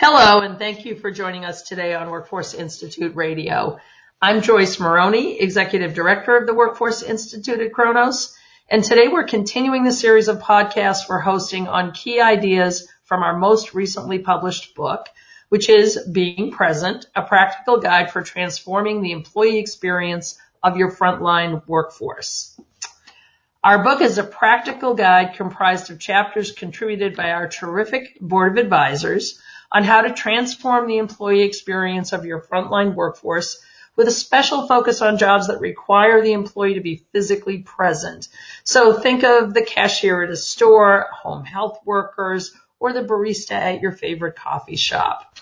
Hello, and thank you for joining us today on Workforce Institute Radio. I'm Joyce Maroney, Executive Director of the Workforce Institute at Kronos, and today we're continuing the series of podcasts we're hosting on key ideas from our most recently published book, which is Being Present, a practical guide for transforming the employee experience of your frontline workforce. Our book is a practical guide comprised of chapters contributed by our terrific board of advisors on how to transform the employee experience of your frontline workforce with a special focus on jobs that require the employee to be physically present. So think of the cashier at a store, home health workers, or the barista at your favorite coffee shop.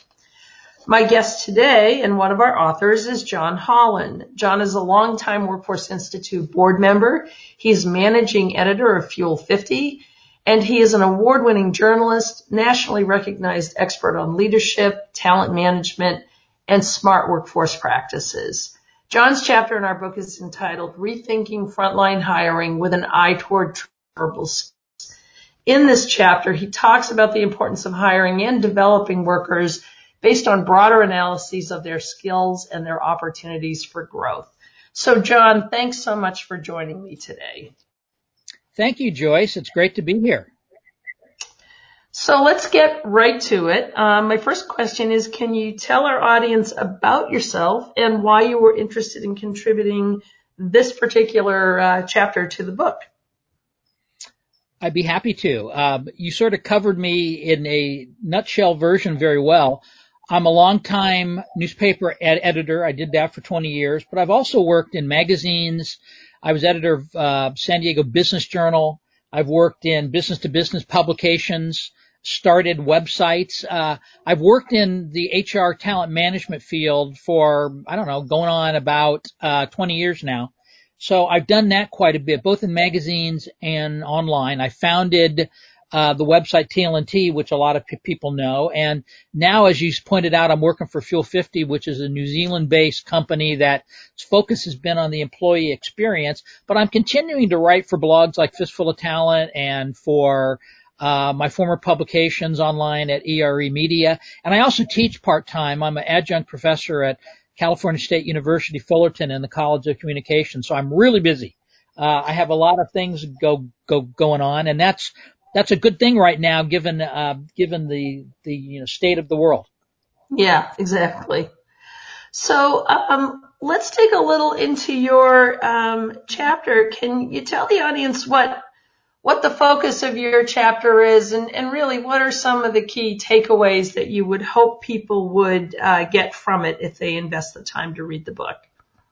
My guest today and one of our authors is John Hollon. John is a longtime Workforce Institute board member. He's managing editor of Fuel 50 and he is an award-winning journalist, nationally recognized expert on leadership, talent management, and smart workforce practices. John's chapter in our book is entitled Rethinking Frontline Hiring with an Eye Toward Transferable In this chapter, he talks about the importance of hiring and developing workers based on broader analyses of their skills and their opportunities for growth. So John, thanks so much for joining me today. Thank you, Joyce. It's great to be here. So let's get right to it. Um, my first question is, can you tell our audience about yourself and why you were interested in contributing this particular uh, chapter to the book? I'd be happy to. Um, you sort of covered me in a nutshell version very well. I'm a longtime newspaper ed- editor. I did that for 20 years, but I've also worked in magazines, I was editor of uh, San Diego Business Journal. I've worked in business to business publications, started websites. Uh, I've worked in the HR talent management field for, I don't know, going on about uh, 20 years now. So I've done that quite a bit, both in magazines and online. I founded uh, the website TLNT, which a lot of p- people know. And now, as you pointed out, I'm working for Fuel 50, which is a New Zealand based company that focus has been on the employee experience, but I'm continuing to write for blogs like Fistful of Talent and for uh, my former publications online at ERE Media. And I also teach part time. I'm an adjunct professor at California State University Fullerton in the College of Communication. So I'm really busy. Uh, I have a lot of things go, go, going on and that's that's a good thing right now, given uh, given the the you know, state of the world. Yeah, exactly. So um, let's take a little into your um, chapter. Can you tell the audience what what the focus of your chapter is, and, and really what are some of the key takeaways that you would hope people would uh, get from it if they invest the time to read the book?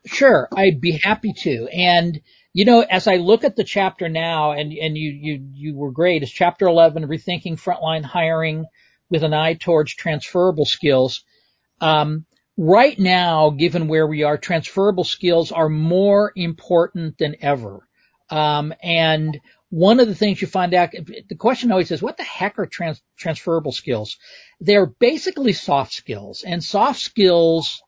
Sure, I'd be happy to. And you know, as I look at the chapter now, and and you you you were great. It's chapter 11, rethinking frontline hiring with an eye towards transferable skills. Um, right now, given where we are, transferable skills are more important than ever. Um, and one of the things you find out, the question always is, what the heck are trans, transferable skills? They're basically soft skills, and soft skills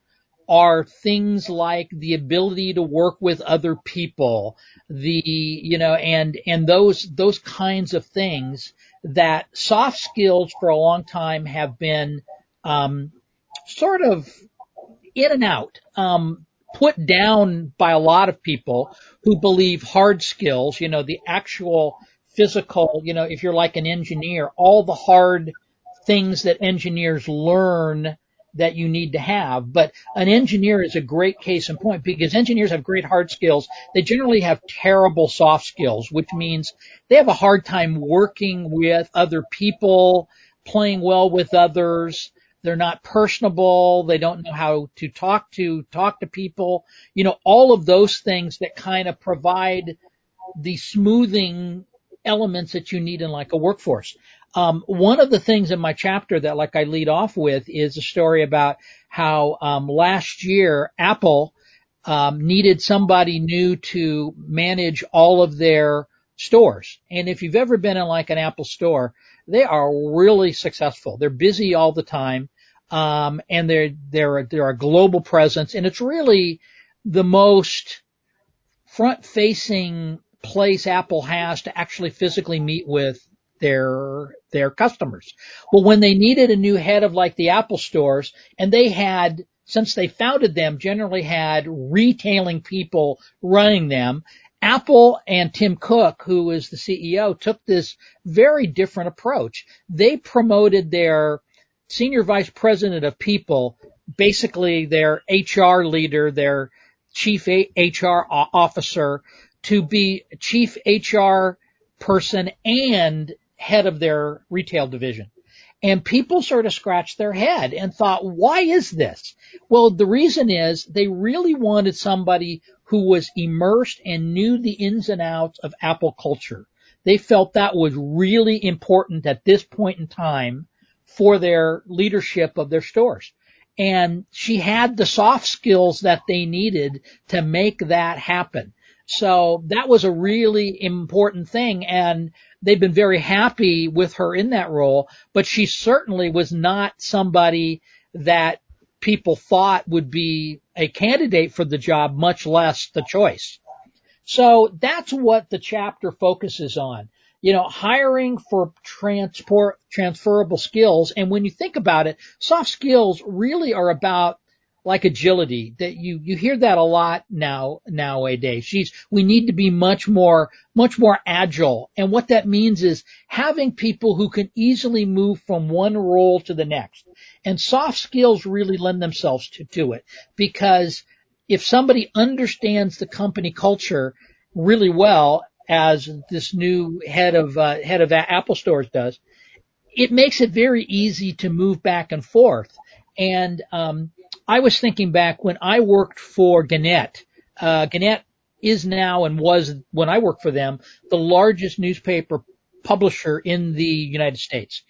are things like the ability to work with other people, the, you know, and, and those, those kinds of things that soft skills for a long time have been, um, sort of in and out, um, put down by a lot of people who believe hard skills, you know, the actual physical, you know, if you're like an engineer, all the hard things that engineers learn that you need to have. But an engineer is a great case in point because engineers have great hard skills. They generally have terrible soft skills, which means they have a hard time working with other people, playing well with others. They're not personable. They don't know how to talk to, talk to people. You know, all of those things that kind of provide the smoothing elements that you need in like a workforce. Um, one of the things in my chapter that like I lead off with is a story about how um, last year Apple um, needed somebody new to manage all of their stores. And if you've ever been in like an Apple store, they are really successful. They're busy all the time. Um, and they're, they're, they're a global presence and it's really the most front facing place Apple has to actually physically meet with their their customers. Well, when they needed a new head of like the Apple stores, and they had since they founded them, generally had retailing people running them. Apple and Tim Cook, who is the CEO, took this very different approach. They promoted their senior vice president of people, basically their HR leader, their chief HR officer, to be chief HR person and head of their retail division. And people sort of scratched their head and thought, why is this? Well, the reason is they really wanted somebody who was immersed and knew the ins and outs of Apple culture. They felt that was really important at this point in time for their leadership of their stores. And she had the soft skills that they needed to make that happen. So that was a really important thing and they've been very happy with her in that role, but she certainly was not somebody that people thought would be a candidate for the job, much less the choice. So that's what the chapter focuses on. You know, hiring for transport, transferable skills. And when you think about it, soft skills really are about like agility that you, you hear that a lot now, nowadays. She's, we need to be much more, much more agile. And what that means is having people who can easily move from one role to the next. And soft skills really lend themselves to, to it because if somebody understands the company culture really well, as this new head of, uh, head of Apple stores does, it makes it very easy to move back and forth. And, um, I was thinking back when I worked for Gannett. Uh, Gannett is now and was when I worked for them the largest newspaper publisher in the United States.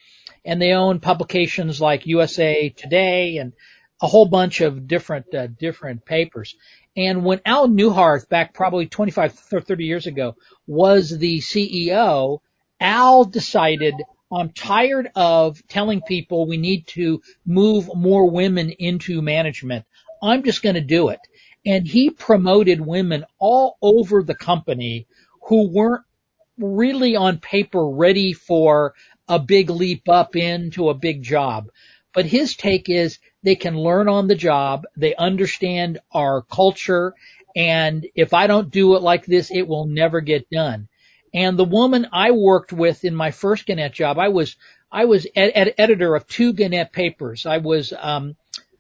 And they own publications like USA Today and a whole bunch of different uh, different papers. And when Al Neuharth, back probably 25 or 30 years ago, was the CEO, Al decided I'm tired of telling people we need to move more women into management. I'm just going to do it. And he promoted women all over the company who weren't really on paper ready for a big leap up into a big job. But his take is they can learn on the job. They understand our culture. And if I don't do it like this, it will never get done. And the woman I worked with in my first Gannett job, I was, I was ed- ed- editor of two Gannett papers. I was, um,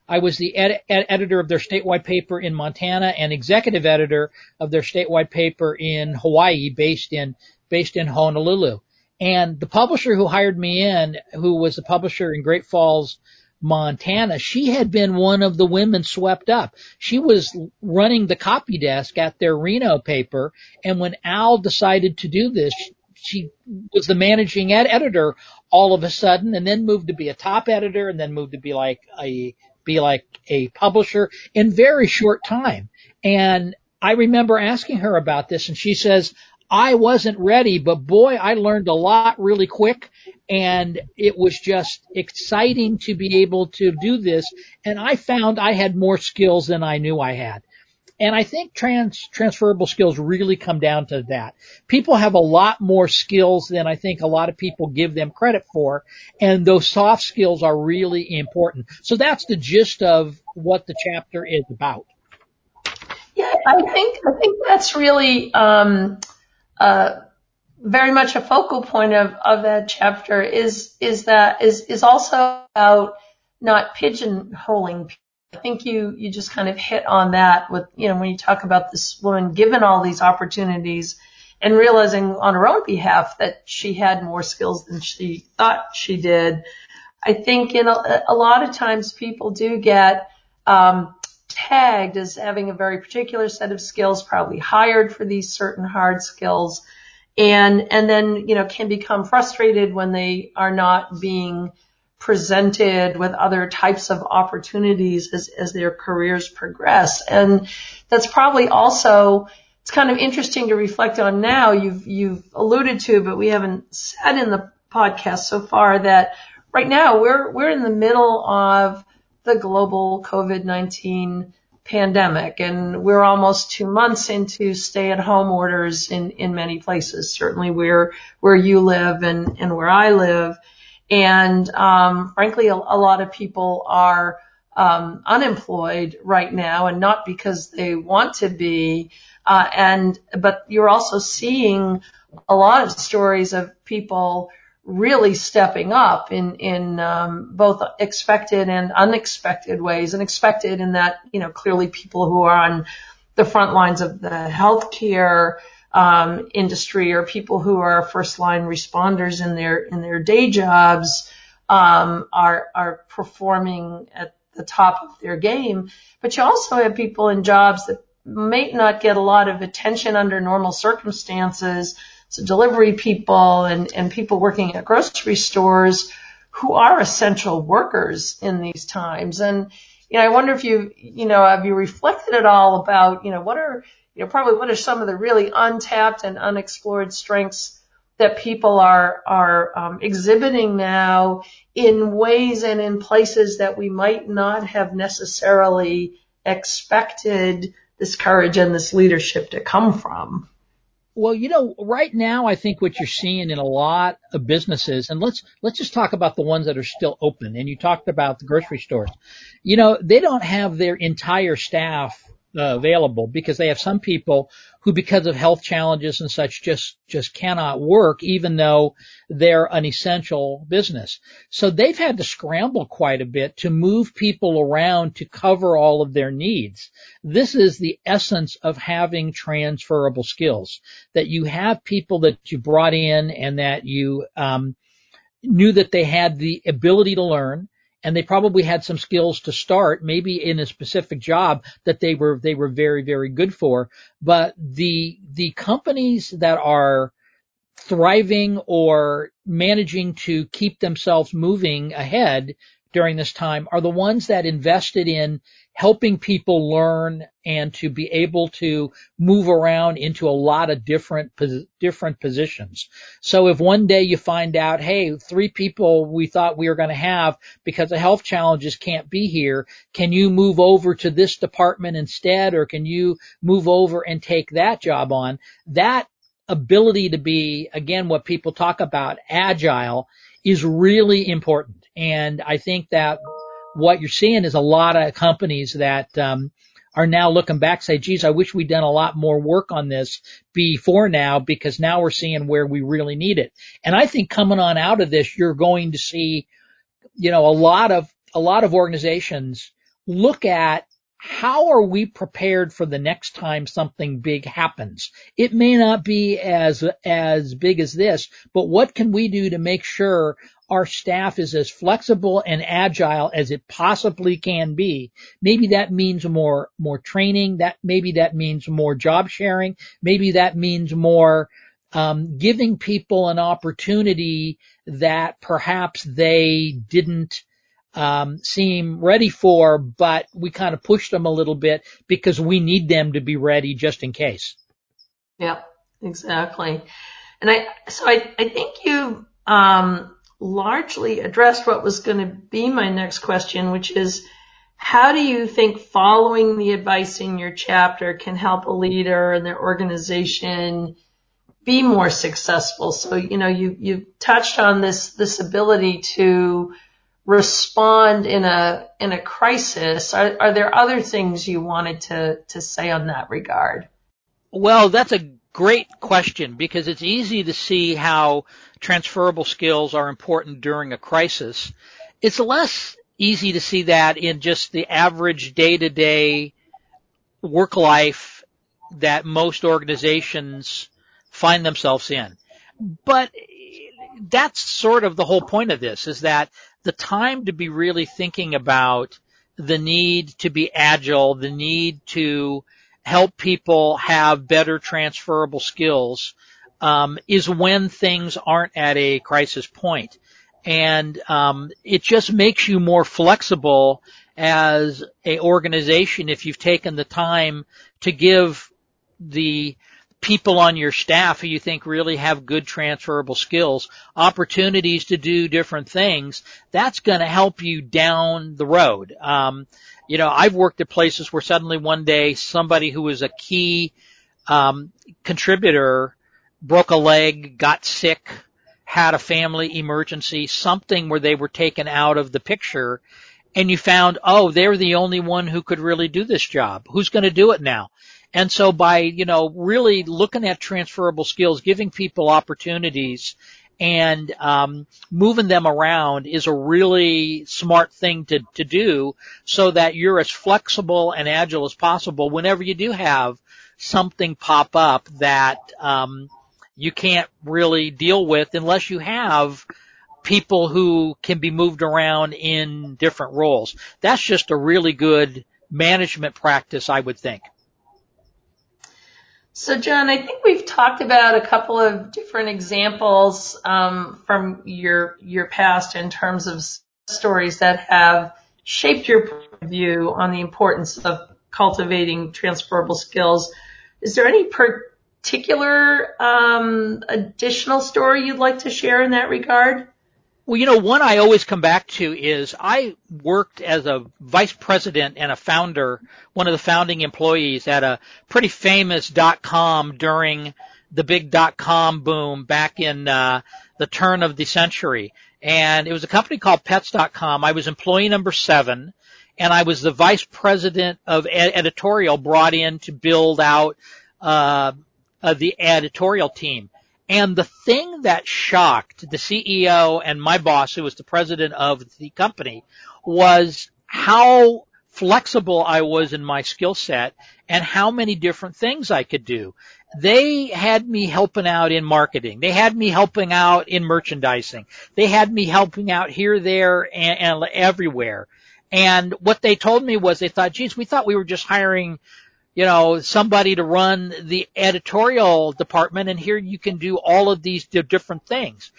I was the ed- ed- editor of their statewide paper in Montana and executive editor of their statewide paper in Hawaii based in, based in Honolulu. And the publisher who hired me in, who was the publisher in Great Falls, Montana, she had been one of the women swept up. She was running the copy desk at their Reno paper. And when Al decided to do this, she was the managing ed- editor all of a sudden and then moved to be a top editor and then moved to be like a, be like a publisher in very short time. And I remember asking her about this and she says, I wasn't ready, but boy, I learned a lot really quick and it was just exciting to be able to do this. And I found I had more skills than I knew I had. And I think trans, transferable skills really come down to that. People have a lot more skills than I think a lot of people give them credit for. And those soft skills are really important. So that's the gist of what the chapter is about. Yeah, I think, I think that's really, um, very much a focal point of, of that chapter is, is that, is, is also about not pigeonholing people. I think you, you just kind of hit on that with, you know, when you talk about this woman given all these opportunities and realizing on her own behalf that she had more skills than she thought she did. I think in a, a lot of times people do get, um, tagged as having a very particular set of skills, probably hired for these certain hard skills and, and then, you know, can become frustrated when they are not being presented with other types of opportunities as, as their careers progress. And that's probably also, it's kind of interesting to reflect on now. You've, you've alluded to, but we haven't said in the podcast so far that right now we're, we're in the middle of the global COVID-19 pandemic and we're almost two months into stay at home orders in, in many places, certainly where, where you live and, and where I live. And, um, frankly, a, a lot of people are, um, unemployed right now and not because they want to be, uh, and, but you're also seeing a lot of stories of people really stepping up in in um, both expected and unexpected ways. And expected in that you know clearly people who are on the front lines of the healthcare um, industry or people who are first line responders in their in their day jobs um, are are performing at the top of their game. But you also have people in jobs that may not get a lot of attention under normal circumstances so delivery people and, and people working at grocery stores who are essential workers in these times. And, you know, I wonder if you, you know, have you reflected at all about, you know, what are, you know, probably what are some of the really untapped and unexplored strengths that people are, are um, exhibiting now in ways and in places that we might not have necessarily expected this courage and this leadership to come from. Well, you know, right now I think what you're seeing in a lot of businesses, and let's let's just talk about the ones that are still open. And you talked about the grocery stores. You know, they don't have their entire staff uh, available because they have some people who because of health challenges and such just just cannot work even though they're an essential business. So they've had to scramble quite a bit to move people around to cover all of their needs. This is the essence of having transferable skills that you have people that you brought in and that you um, knew that they had the ability to learn and they probably had some skills to start, maybe in a specific job that they were they were very very good for. But the the companies that are thriving or managing to keep themselves moving ahead during this time are the ones that invested in helping people learn and to be able to move around into a lot of different different positions. So if one day you find out, hey, three people we thought we were going to have because of health challenges can't be here, can you move over to this department instead or can you move over and take that job on? That ability to be again what people talk about agile is really important. And I think that what you're seeing is a lot of companies that um, are now looking back, say, geez, I wish we'd done a lot more work on this before now because now we're seeing where we really need it. And I think coming on out of this, you're going to see, you know, a lot of, a lot of organizations look at how are we prepared for the next time something big happens? It may not be as, as big as this, but what can we do to make sure our staff is as flexible and agile as it possibly can be. Maybe that means more, more training. That, maybe that means more job sharing. Maybe that means more, um, giving people an opportunity that perhaps they didn't, um, seem ready for, but we kind of pushed them a little bit because we need them to be ready just in case. Yep, exactly. And I, so I, I think you, um, largely addressed what was going to be my next question, which is how do you think following the advice in your chapter can help a leader and their organization be more successful? So, you know, you, you touched on this, this ability to respond in a, in a crisis. Are, are there other things you wanted to, to say on that regard? Well, that's a great question because it's easy to see how transferable skills are important during a crisis. It's less easy to see that in just the average day to day work life that most organizations find themselves in. But that's sort of the whole point of this is that the time to be really thinking about the need to be agile, the need to help people have better transferable skills um, is when things aren't at a crisis point. And um, it just makes you more flexible as a organization if you've taken the time to give the people on your staff who you think really have good transferable skills opportunities to do different things. That's going to help you down the road. Um, You know, I've worked at places where suddenly one day somebody who was a key um, contributor broke a leg, got sick, had a family emergency, something where they were taken out of the picture and you found, oh, they're the only one who could really do this job. Who's going to do it now? And so by, you know, really looking at transferable skills, giving people opportunities and um, moving them around is a really smart thing to, to do so that you're as flexible and agile as possible whenever you do have something pop up that um, you can't really deal with unless you have people who can be moved around in different roles. That's just a really good management practice, I would think. So, John, I think we've talked about a couple of different examples um, from your your past in terms of stories that have shaped your view on the importance of cultivating transferable skills. Is there any particular um, additional story you'd like to share in that regard? Well, you know, one I always come back to is I worked as a vice president and a founder, one of the founding employees at a pretty famous dot com during the big dot com boom back in uh, the turn of the century. And it was a company called pets.com. I was employee number seven and I was the vice president of ed- editorial brought in to build out uh, uh, the editorial team. And the thing that shocked the CEO and my boss, who was the president of the company, was how flexible I was in my skill set and how many different things I could do. They had me helping out in marketing. They had me helping out in merchandising. They had me helping out here, there, and, and everywhere. And what they told me was they thought, geez, we thought we were just hiring you know, somebody to run the editorial department and here you can do all of these different things.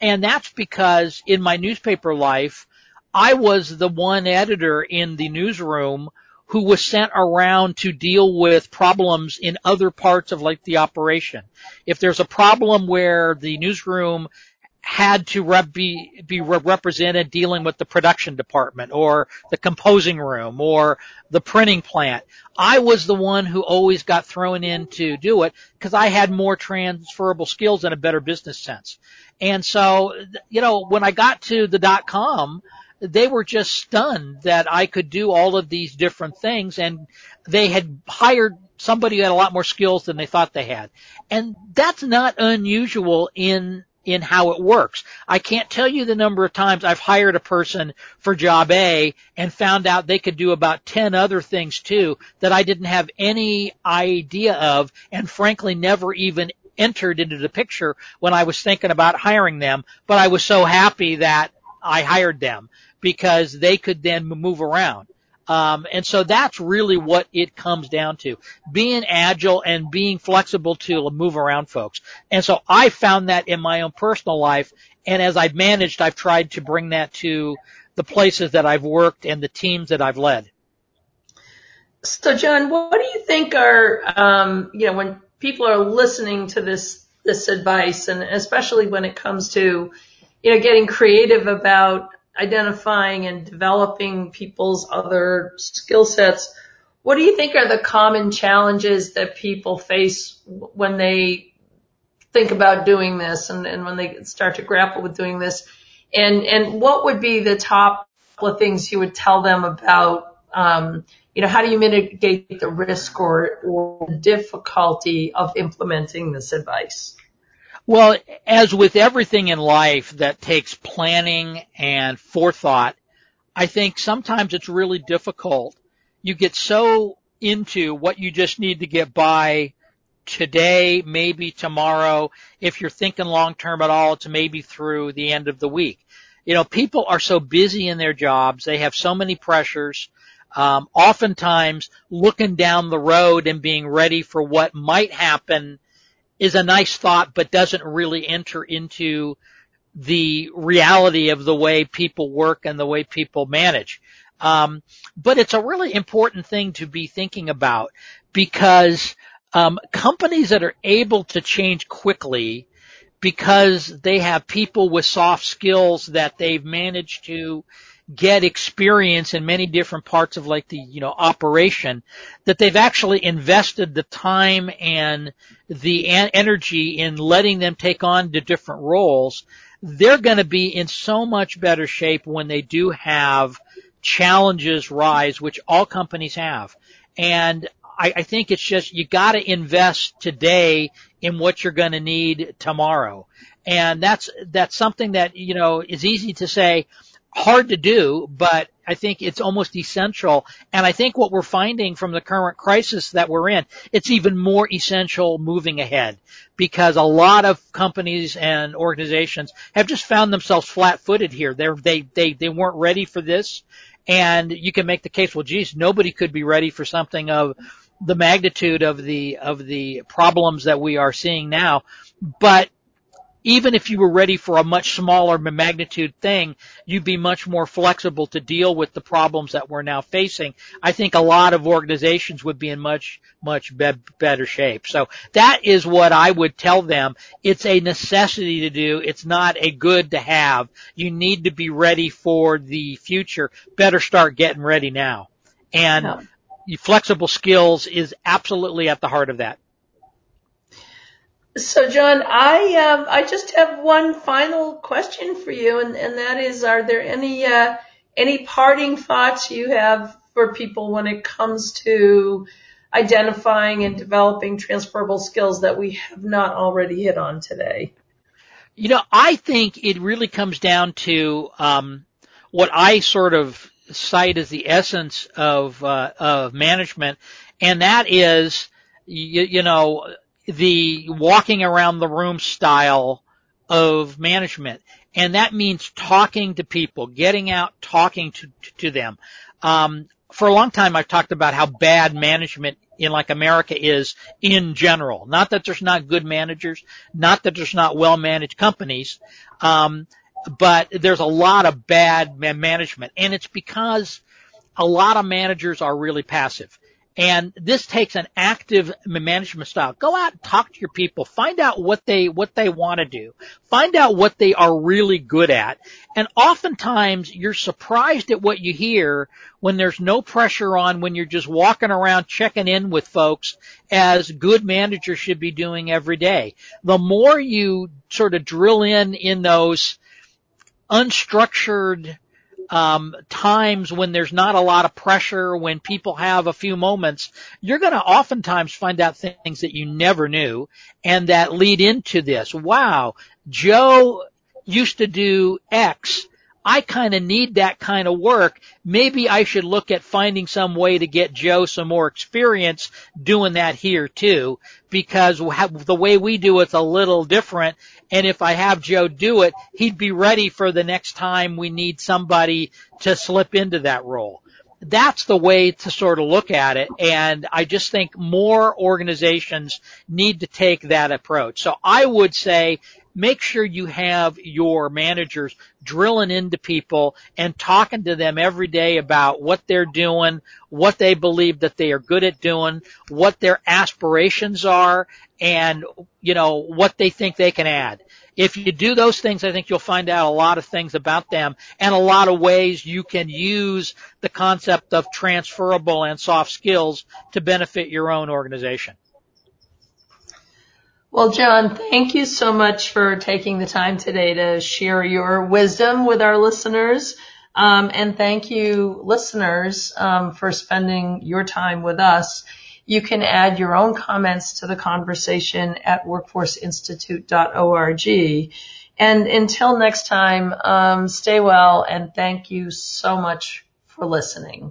And that's because in my newspaper life, I was the one editor in the newsroom who was sent around to deal with problems in other parts of like the operation. If there's a problem where the newsroom had to rep- be be represented dealing with the production department or the composing room or the printing plant. I was the one who always got thrown in to do it because I had more transferable skills and a better business sense. And so, you know, when I got to the dot com, they were just stunned that I could do all of these different things and they had hired somebody who had a lot more skills than they thought they had. And that's not unusual in in how it works. I can't tell you the number of times I've hired a person for job A and found out they could do about 10 other things too that I didn't have any idea of and frankly never even entered into the picture when I was thinking about hiring them, but I was so happy that I hired them because they could then move around. Um, and so that's really what it comes down to. Being agile and being flexible to move around folks. And so I found that in my own personal life. And as I've managed, I've tried to bring that to the places that I've worked and the teams that I've led. So John, what do you think are, um, you know, when people are listening to this, this advice and especially when it comes to, you know, getting creative about identifying and developing people's other skill sets, what do you think are the common challenges that people face when they think about doing this and, and when they start to grapple with doing this? And, and what would be the top couple of things you would tell them about, um, you know, how do you mitigate the risk or, or difficulty of implementing this advice? Well, as with everything in life that takes planning and forethought, I think sometimes it's really difficult. You get so into what you just need to get by today, maybe tomorrow. If you're thinking long term at all, it's maybe through the end of the week. You know, people are so busy in their jobs. They have so many pressures. Um, oftentimes looking down the road and being ready for what might happen is a nice thought, but doesn't really enter into the reality of the way people work and the way people manage. Um, but it's a really important thing to be thinking about because um, companies that are able to change quickly because they have people with soft skills that they've managed to get experience in many different parts of like the, you know, operation that they've actually invested the time and the energy in letting them take on the different roles. They're going to be in so much better shape when they do have challenges rise, which all companies have. And I, I think it's just, you gotta invest today in what you're gonna need tomorrow. And that's, that's something that, you know, is easy to say, hard to do, but I think it's almost essential. And I think what we're finding from the current crisis that we're in, it's even more essential moving ahead because a lot of companies and organizations have just found themselves flat footed here. They're, they, they, they weren't ready for this. And you can make the case, well, geez, nobody could be ready for something of the magnitude of the, of the problems that we are seeing now. But even if you were ready for a much smaller magnitude thing, you'd be much more flexible to deal with the problems that we're now facing. I think a lot of organizations would be in much, much be- better shape. So that is what I would tell them. It's a necessity to do. It's not a good to have. You need to be ready for the future. Better start getting ready now. And flexible skills is absolutely at the heart of that. So, John, I um, I just have one final question for you, and, and that is: Are there any uh, any parting thoughts you have for people when it comes to identifying and developing transferable skills that we have not already hit on today? You know, I think it really comes down to um, what I sort of cite as the essence of uh, of management, and that is, you, you know the walking around the room style of management. And that means talking to people, getting out, talking to, to them. Um, for a long time I've talked about how bad management in like America is in general. Not that there's not good managers, not that there's not well managed companies, um, but there's a lot of bad management and it's because a lot of managers are really passive. And this takes an active management style. Go out and talk to your people. Find out what they, what they want to do. Find out what they are really good at. And oftentimes you're surprised at what you hear when there's no pressure on when you're just walking around checking in with folks as good managers should be doing every day. The more you sort of drill in in those unstructured um, times when there's not a lot of pressure, when people have a few moments, you're going to oftentimes find out things that you never knew and that lead into this. Wow, Joe used to do X I kind of need that kind of work. Maybe I should look at finding some way to get Joe some more experience doing that here too, because the way we do it's a little different. And if I have Joe do it, he'd be ready for the next time we need somebody to slip into that role. That's the way to sort of look at it. And I just think more organizations need to take that approach. So I would say make sure you have your managers drilling into people and talking to them every day about what they're doing, what they believe that they are good at doing, what their aspirations are, and, you know, what they think they can add. If you do those things, I think you'll find out a lot of things about them and a lot of ways you can use the concept of transferable and soft skills to benefit your own organization. Well, John, thank you so much for taking the time today to share your wisdom with our listeners. Um, and thank you, listeners, um, for spending your time with us. You can add your own comments to the conversation at workforceinstitute.org. And until next time, um, stay well and thank you so much for listening.